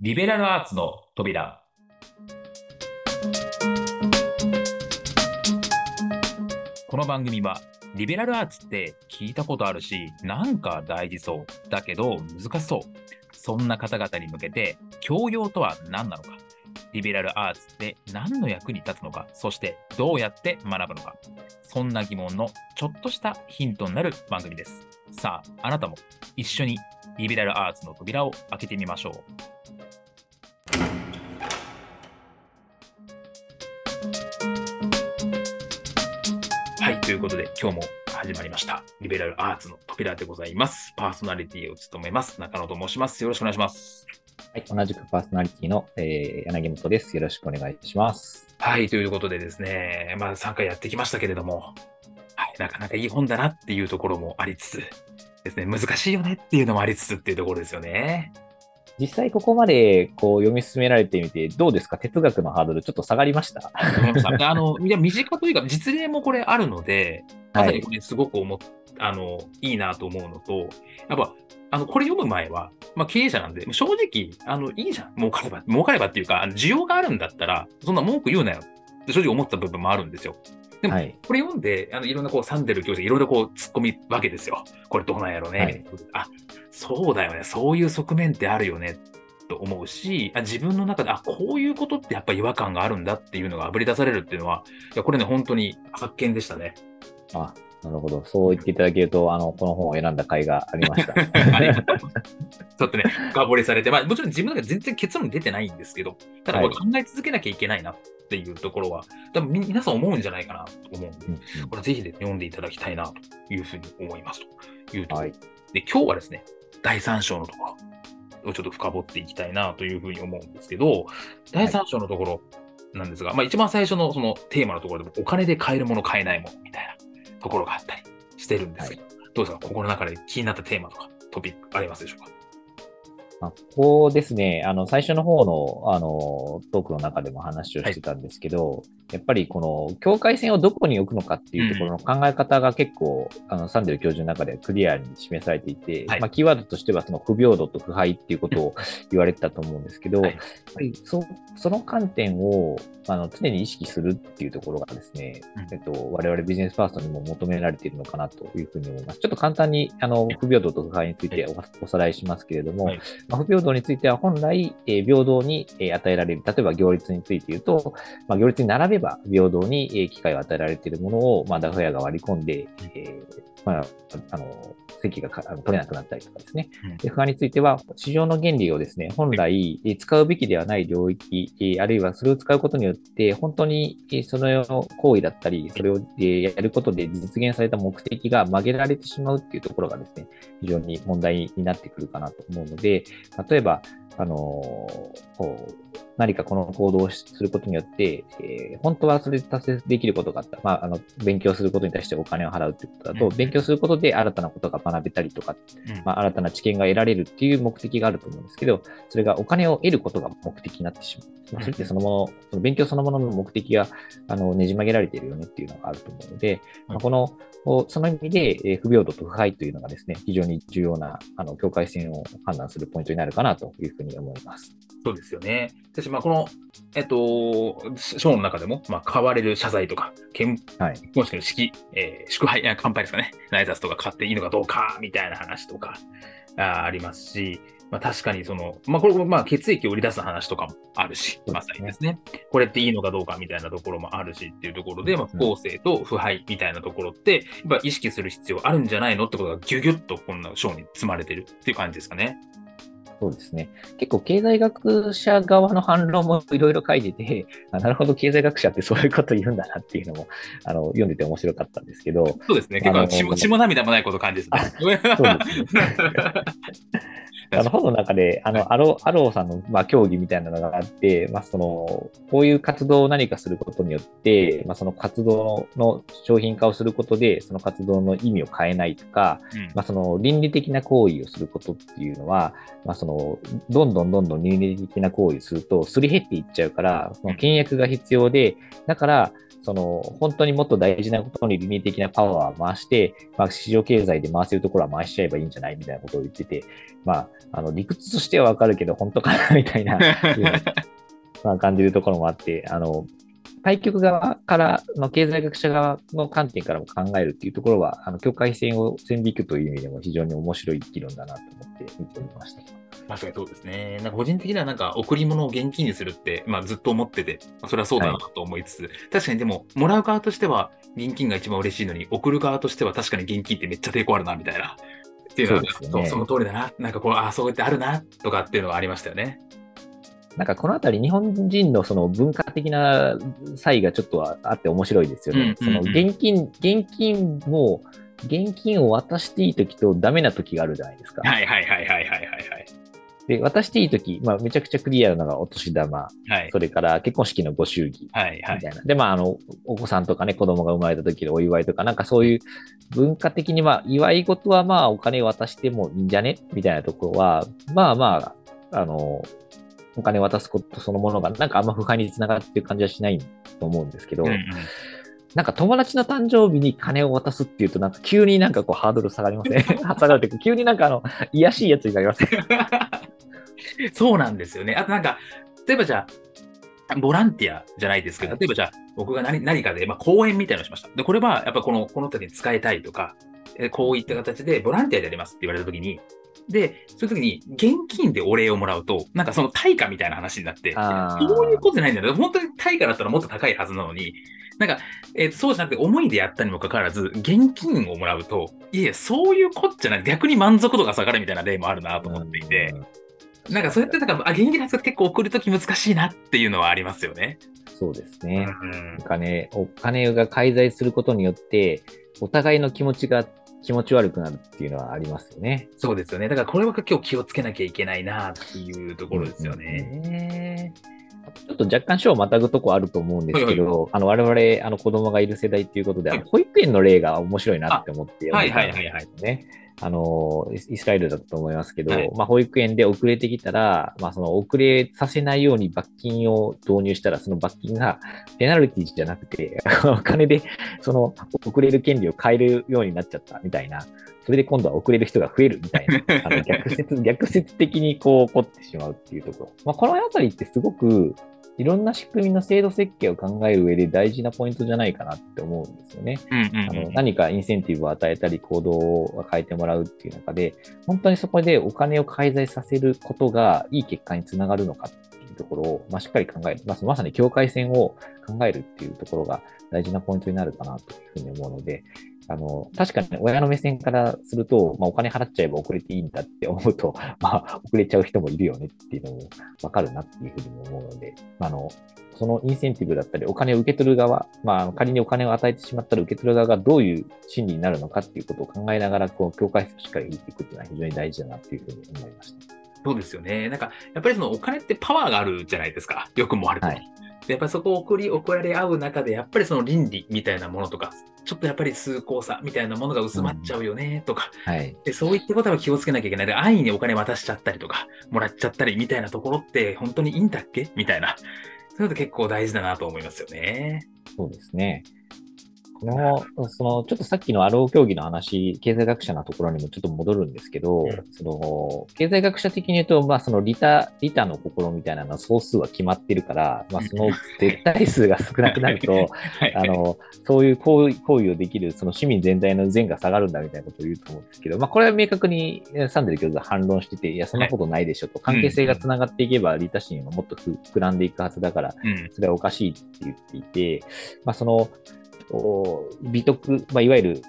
リベラルアーツの扉。この番組は、リベラルアーツって聞いたことあるし、なんか大事そう。だけど難しそう。そんな方々に向けて、教養とは何なのか。リベラルアーツって何の役に立つのか。そしてどうやって学ぶのか。そんな疑問のちょっとしたヒントになる番組です。さあ、あなたも一緒にリベラルアーツの扉を開けてみましょう。い、ということで今日も始まりました。リベラルアーツの扉でございます。パーソナリティを務めます。中野と申します。よろしくお願いします。はい、同じくパーソナリティの、えー柳本です。よろしくお願いします。はい、ということでですね、まあ3回やってきましたけれども、はい、なかなかいい本だなっていうところもありつつですね、難しいよねっていうのもありつつっていうところですよね。実際ここまでこう読み進められてみて、どうですか？哲学のハードルちょっと下がりました？あの、いや、身近というか、実例もこれあるので、まさにこれすごく思っ、あの、いいなと思うのと、やっぱ、あの、これ読む前は、まあ、経営者なんで、正直、あの、いいじゃん。儲かれば、儲かればっていうか、あの需要があるんだったら、そんな文句言うなよって正直思った部分もあるんですよ。でも、はい。これ読んで、あの、いろんなこう、サンデル教授、いろいろこう、突っ込みわけですよ。これどうなんやろうね。はいあ、そうだよね。そういう側面ってあるよね。と思うしあ、自分の中で、あ、こういうことってやっぱ違和感があるんだっていうのがあぶり出されるっていうのは、いや、これね、本当に発見でしたね。あ、なるほど。そう言っていただけると、あの、この本を選んだ甲斐がありました。ちょっとね、深掘りされて、まあ、もちろん自分の中で全然結論出てないんですけど、ただこれ考え続けなきゃいけないなっていうところは、多分み皆さん思うんじゃないかなと思うんで、うんうんこれぜひで読んでいただきたいなというふうに思いますというところはい。で、今日はですね、第3章のところをちょっと深掘っていきたいなというふうに思うんですけど、第3章のところなんですが、まあ一番最初のそのテーマのところでもお金で買えるもの買えないものみたいなところがあったりしてるんですけど、どうですか？ここの中で気になったテーマとかトピックありますでしょうか？まあ、ここですね、あの、最初の方の、あの、トークの中でも話をしてたんですけど、やっぱりこの、境界線をどこに置くのかっていうところの考え方が結構、あの、サンデル教授の中でクリアに示されていて、はい。まあ、キーワードとしては、その不平等と腐敗っていうことを言われてたと思うんですけど、はい。やっぱりそその観点をあの常に意識するっていうところがですね、うん。えっと、我々ビジネスパーソンにも求められているのかなというふうに思います。ちょっと簡単にあの不平等と腐敗についておおさらいしますけれども、不平等については本来、えー平等にえー与えられる、例えば行列について言うと、まあ、行列に並べば平等にえー機会を与えられているものを、まあ、ダフ屋が割り込んで、えーまあ、あの席が取れなくなったりとかですね。うんで、不安については、市場の原理をですね、本来えー使うべきではない領域、えーあるいはそれを使うことによって、本当にえーその行為だったり、それをえーやることで実現された目的が曲げられてしまうっていうところがですね、非常に問題になってくるかなと思うので、例えば、あのこう何かこの行動をすることによって、えー本当はそれで達成できることがあった。まあ、あの、勉強することに対してお金を払うってことだと、うん勉強することで新たなことが学べたりとかうんまあ、新たな知見が得られるっていう目的があると思うんですけど、それがお金を得ることが目的になってしまう。まあ、それってそのもの、その勉強そのものの目的があのねじ曲げられているよねっていうのがあると思うので、まあ、この、その意味で、えー不平等と腐敗というのがですね、非常に重要な、あの、境界線を判断するポイントになるかなというふうに思います。そうですよね。私、まあ、この、えっと、章の中でも、まあ、買われる謝罪とか、見はい。結婚式の式、えー祝杯、あ乾杯ですかね。内雑とか買っていいのかどうか、みたいな話とか、あありますし、まあ確かにその、まあこれもまあ血液を売り出す話とかもあるし、まさにですね。これっていいのかどうかみたいなところもあるしっていうところで、まあうん不公正と腐敗みたいなところって、やっぱ意識する必要あるんじゃないのってことがギュギュッとこんな章に積まれてるっていう感じですかね。そうですね。結構経済学者側の反論もいろいろ書いてて、あなるほど、経済学者って そういうこと言うんだなっていうのも、あの、読んでて面白かったんですけど、そうですね。結構血も血も涙もないこと感じですね。そうですね。あの本の中で、あの、アロアローさんの、まあ、競技みたいなのがあって、まあ、その、こういう活動を何かすることによって、まあ、その活動の商品化をすることで、その活動の意味を変えないとか、うん。まあ、その倫理的な行為をすることっていうのは、まあ、その、どんどんどんどん倫理的な行為をすると、すり減っていっちゃうから、その倹約が必要で、だから、その、本当にもっと大事なことに倫理的なパワーを回して、まあ、市場経済で回せるところは回しちゃえばいいんじゃないみたいなことを言ってて、まあ、あの理屈としてはわかるけど、本当かなみたいな まあ、感じるところもあって、あの対局側からの経済学者側の観点からも考えるっていうところは、あの境界線を線引くという意味でも非常に面白い議論だなと思って見ておりました。確かにそうですね。なんか個人的にはなんか贈り物を現金にするって、まあ、ずっと思ってて、それはそうだなと思いつつ、はい、確かにでも、もらう側としては現金が一番嬉しいのに、送る側としては確かに現金ってめっちゃ抵抗あるな、みたいな。っていうのは、そ、ね、その通りだな。なんかこう、ああ、そうやってあるな、とかっていうのはありましたよね。なんかこのあたり日本人のその文化的な差異がちょっとあって面白いですよね。その現金、現金も、現金を渡していい時とダメな時があるじゃないですか。はいはいはいはいはいはい。で、渡していい時、まあめちゃくちゃクリアなのがお年玉、はい、それから結婚式のご祝儀、はいはい、みたいな。で、まああの、お子さんとかね、子供が生まれた時のお祝いとか、なんかそういう文化的にまあ祝い事はまあお金渡してもいいんじゃね？みたいなところは、まあまあ、あの、お金渡すことそのものが、なんかあんま腐敗につながってる感じはしないと思うんですけど、うんうん、なんか友達の誕生日に金を渡すっていうと、なんか急になんかこうハードル下がりません、下がるって急になんかあの、癒しいやつになりません？そうなんですよね。あとなんか、例えばじゃあ、ボランティアじゃないですけど、例えばじゃあ、僕が何何かで、まあ、講演みたいなのをしました。で、これはやっぱこの、この時に使いたいとか、こういった形でボランティアでやりますって言われた時に、で、そういう時に現金でお礼をもらうと、なんかその対価みたいな話になって、そういうことじゃないんだよ。本当に対価だったらもっと高いはずなのに、なんか、えー、そうじゃなくて思いでやったにもかかわらず、現金をもらうと、いや、そういうこっちゃない、逆に満足度が下がるみたいな例もあるなと思っていて、なんかそうやって、なんか、あ、現金発結構送るとき難しいなっていうのはありますよね。そうですね。うん、お金、お金が介在することによって、お互いの気持ちが気持ち悪くなるっていうのはありますよね。そうですよね。だからこれは今日気をつけなきゃいけないなっていうところですよね。ちょっと若干章をまたぐとこあると思うんですけど、はいはい、あの我々あの子供がいる世代っていうことで、保育園の例が面白いなって思って読んでたんですね。はいはいはいはいあの、イスラエルだったと思いますけど、はい、まあ、保育園で遅れてきたら、まあ、その遅れさせないように罰金を導入したら、その罰金がペナルティじゃなくて、お 金でその遅れる権利を変えるようになっちゃったみたいな、それで今度は遅れる人が増えるみたいな、あの逆説、逆説的にこう起こってしまうっていうところ。まあ、このあたりってすごく、いろんな仕組みの制度設計を考える上で大事なポイントじゃないかなって思うんですよね。あの何かインセンティブを与えたり行動を変えてもらうっていう中で、本当にそこでお金を介在させることがいい結果につながるのかっていうところを、まあ、しっかり考える、まあ、まさに境界線を考えるっていうところが大事なポイントになるかなというふうに思うので、あの、確かに親の目線からすると、まあ、お金払っちゃえば遅れていいんだって思うと、まあ、遅れちゃう人もいるよねっていうのもわかるなっていうふうに思うので、あの、そのインセンティブだったり、お金を受け取る側、まあ、仮にお金を与えてしまったら受け取る側がどういう心理になるのかっていうことを考えながら、こう、境界線をしっかり引いていくっていうのは非常に大事だなっていうふうに思いました。そうですよね。なんか、やっぱりそのお金ってパワーがあるじゃないですか。よくもあると。はいやっぱりそこを送り、送られ合う中で、やっぱりその倫理みたいなものとか、ちょっとやっぱり崇高さみたいなものが薄まっちゃうよね、とか、うんはい、で、そういったことは気をつけなきゃいけない。で、安易にお金渡しちゃったりとか、もらっちゃったりみたいなところって、本当にいいんだっけ？みたいな。そういうの結構大事だなと思いますよね。そうですね。この、その、ちょっとさっきのアロー競技の話、経済学者のところにもちょっと戻るんですけど、うん、その、経済学者的に言うと、まあ、その利他、利他の心みたいなのは総数は決まってるから、まあ、その絶対数が少なくなると、あの、そういう行為行為をできる、その市民全体の善が下がるんだみたいなことを言うと思うんですけど、まあ、これは明確にサンデル教授は反論してて、いや、そんなことないでしょと、関係性がつながっていけば、利他心はもっと膨らんでいくはずだから、それはおかしいって言っていて、まあ、その、美徳、まあ、いわゆる、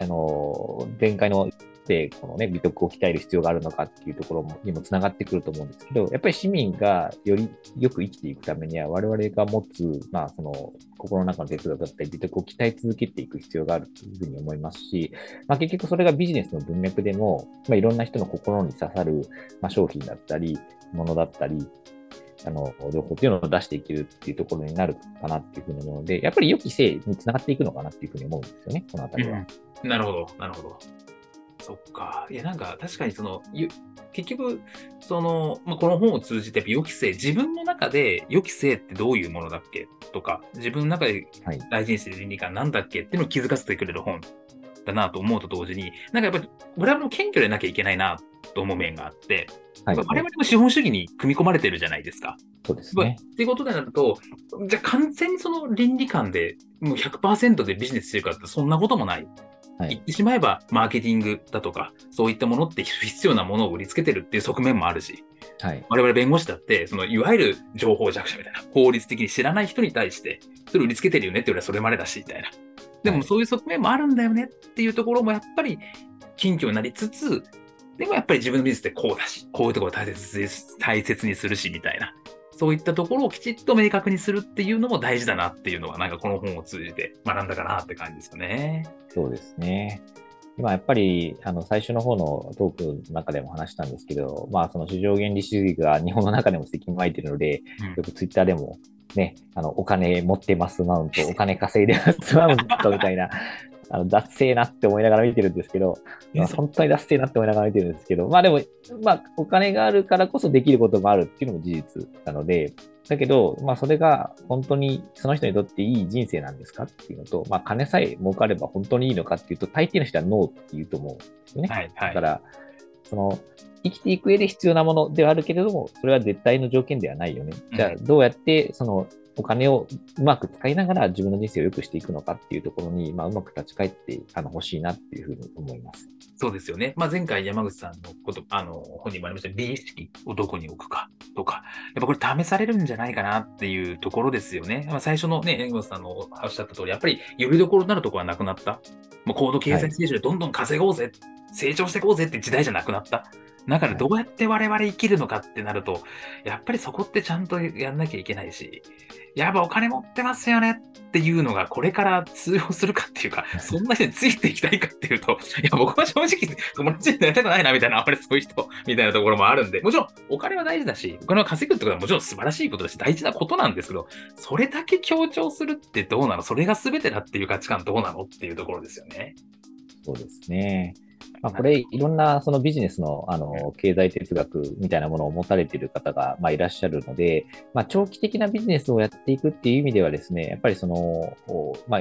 あの、前回ので、このね、美徳を鍛える必要があるのかっていうところにもつながってくると思うんですけど、やっぱり市民がよりよく生きていくためには、我々が持つ、まあ、その、心の中の哲学だったり、美徳を鍛え続けていく必要があるというふうに思いますし、まあ、結局それがビジネスの文脈でも、まあ、いろんな人の心に刺さる、まあ、商品だったり、ものだったり、あの、情報っていうのを出していけるっていうところになるかなっていうふうに思うので、やっぱり予期せにつながっていくのかなっていうふうに思うんですよね、このあたりは。うん、なるほど、なるほど。そっか。いや、なんか確かにその、結局、その、まあ、この本を通じて予期せ自分の中で予期せってどういうものだっけ？とか、自分の中で大事にしてる倫理観なんだっけ？っていうのを気づかせてくれる本だなと思うと同時に、なんかやっぱり、我々も謙虚でなきゃいけないなと思う面があって、はい。我々も資本主義に組み込まれてるじゃないですか。そうですまあね。っていうことでなると、じゃあ完全にその倫理観でもう100%でビジネスしてるかってそんなこともない。はい。言ってしまえば、マーケティングだとか、そういったものって必要なものを売りつけてるっていう側面もあるし、はい。我々弁護士だって、そのいわゆる情報弱者みたいな、法律的に知らない人に対して、それを売りつけてるよねっていうのはそれまでだし、みたいな。でもはいそういう側面もあるんだよねっていうところもやっぱり緊急になりつつ、でもやっぱり自分のビジネスってこうだし、こういうところを大切に大切にするし、みたいな。そういったところをきちっと明確にするっていうのも大事だなっていうのは、なんかこの本を通じて学んだかなって感じですよね。そうですね。今やっぱり、あの、最初の方のトークの中でも話したんですけど、まあ、その市場原理主義が日本の中でも責任まいてるので、うんよくツイッターでも、ね、あの、お金持ってますマウント、お金稼いでますマウントみたいな、あの、脱製なって思いながら見てるんですけど、まあ、本当に脱製なって思いながら見てるんですけど、まあでも、まあ、お金があるからこそできることもあるっていうのも事実なので、だけど、まあ、それが本当にその人にとっていい人生なんですかっていうのと、まあ、金さえ儲かれば本当にいいのかっていうと、大抵の人はノーって言うと思うんですよね。はい、はい。だから、その、生きていく上で必要なものではあるけれども、それは絶対の条件ではないよね。じゃあ、どうやって、その、お金をうまく使いながら自分の人生を良くしていくのかっていうところに、まあ、うまく立ち返ってあの欲しいなっていうふうに思います。そうですよね。まあ、前回山口さんのこと、あの、本にもありました美意識をどこに置くかとか、やっぱこれ試されるんじゃないかなっていうところですよね。まあ、最初のね、山口さんのおっしゃった通り、やっぱりよりどころになるところはなくなった。もう高度経済成長でどんどん稼ごうぜ、成長していこうぜって時代じゃなくなった。中でどうやって我々生きるのかってなると、やっぱりそこってちゃんとやんなきゃいけないし、やっぱお金持ってますよねっていうのがこれから通用するかっていうか、そんな人についていきたいかっていうと、いや、僕は正直友達になりたくないなみたいな、あんまりそういう人みたいなところもあるんで、もちろんお金は大事だし、お金を稼ぐってことはもちろん素晴らしいことだし、大事なことなんですけど、それだけ強調するってどうなの？それが全てだっていう価値観どうなの？っていうところですよね。そうですね。まあ、これ、いろんなそのビジネスのあの経済哲学みたいなものを持たれている方がまあいらっしゃるので、まあ、長期的なビジネスをやっていくっていう意味ではですね、やっぱりその、まあ、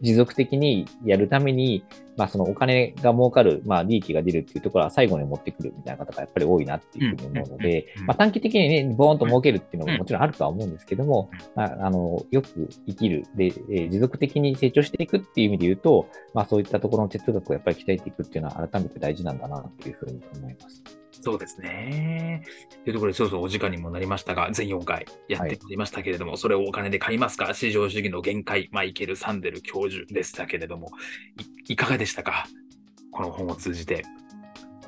持続的にやるために、まあ、そのお金が儲かる、まあ、利益が出るっていうところは最後に持ってくるみたいな方がやっぱり多いなっていうふうに思うのでまあ、短期的にね、ボーンと儲けるっていうのももちろんあるとは思うんですけどもうん、まあ、あの、よく生きる、で、えー持続的に成長していくっていう意味で言うと、まあ、そういったところの哲学をやっぱり鍛えていくっていうのは改めて大事なんだなっていうふうに思います。そうですね。というところで、そろそろお時間にもなりましたが、全4回やってまいりましたけれども、それをお金で買いますか？市場主義の限界、マイケル・サンデル教授でしたけれども、いいかがでしたか？この本を通じて。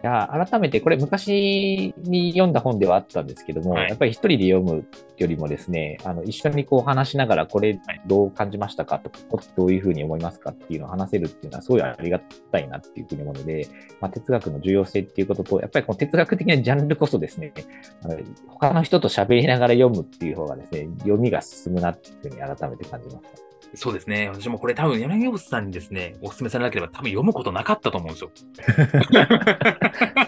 いや、改めて、これ昔に読んだ本ではあったんですけども、はいやっぱり一人で読むよりもですね、あの、一緒にこう話しながら、これはいどう感じましたかとか、どういうふうに思いますかっていうのを話せるっていうのはすごいありがたいなっていうふうに思うので、まあ、哲学の重要性っていうことと、やっぱりこの哲学的なジャンルこそですね、あの他の人と喋りながら読むっていう方がですね、読みが進むなっていうふうに改めて感じました。そうですね。私もこれ多分柳本さんにですね、お勧めされなければ多分読むことなかったと思うんですよ。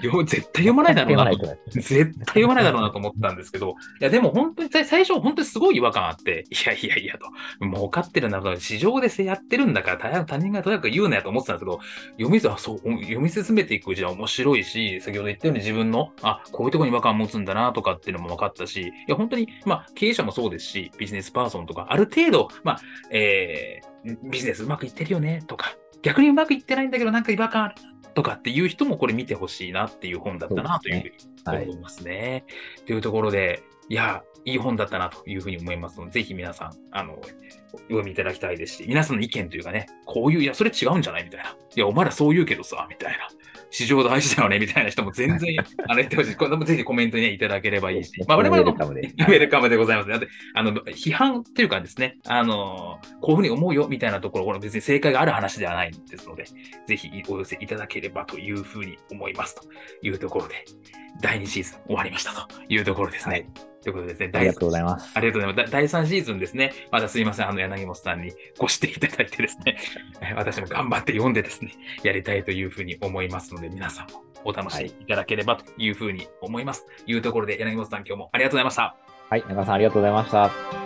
絶対読まないだろうなと。絶対読まないだろうなと思ったんですけど、いや、でも本当に最最初、本当にすごい違和感あって、いやいやいやと、儲かってるなと、市場でせやってるんだから、他他人がとにかく言うなやと思ってたんですけど、読みあそう読み進めていくうちは面白いし、先ほど言ったように自分の、あ、こういうところに違和感持つんだなとかっていうのも分かったし、いや、本当に、まあ、経営者もそうですし、ビジネスパーソンとか、ある程度、まあ、えー、ビジネスうまくいってるよねとか、逆にうまくいってないんだけど、なんか違和感ある。なとかっていう人もこれ見てほしいなっていう本だったなというふうにはい思いますね。というところで、いや、いい本だったなというふうに思いますので、ぜひ皆さん、あの、お読みいただきたいですし、皆さんの意見というかね、こういう、いや、それ違うんじゃないみたいな。いや、お前らそう言うけどさ、みたいな。市場大事だよね、みたいな人も全然、あの、言ってほしい。これもぜひコメントにね、いただければいいし。まあ、我々もウェルカムで。ございます。だって、あの、批判っていうかですね、あの、こういうふうに思うよみたいなところ、これ別に正解がある話ではないんですので、ぜひお寄せいただければというふうに思いますというところで、第2シーズン終わりましたというところですね。はいということでですね、ありがとうございます。ありがとうございます。だ第3シーズンですね。またすいません。あの、柳本さんにご指摘いただいてですね、え 私も頑張って読んでですね、やりたいというふうに思いますので、皆さんもお楽しみいただければというふうに思います。というところで、柳本さん今日もありがとうございました。はい、中田さんありがとうございました。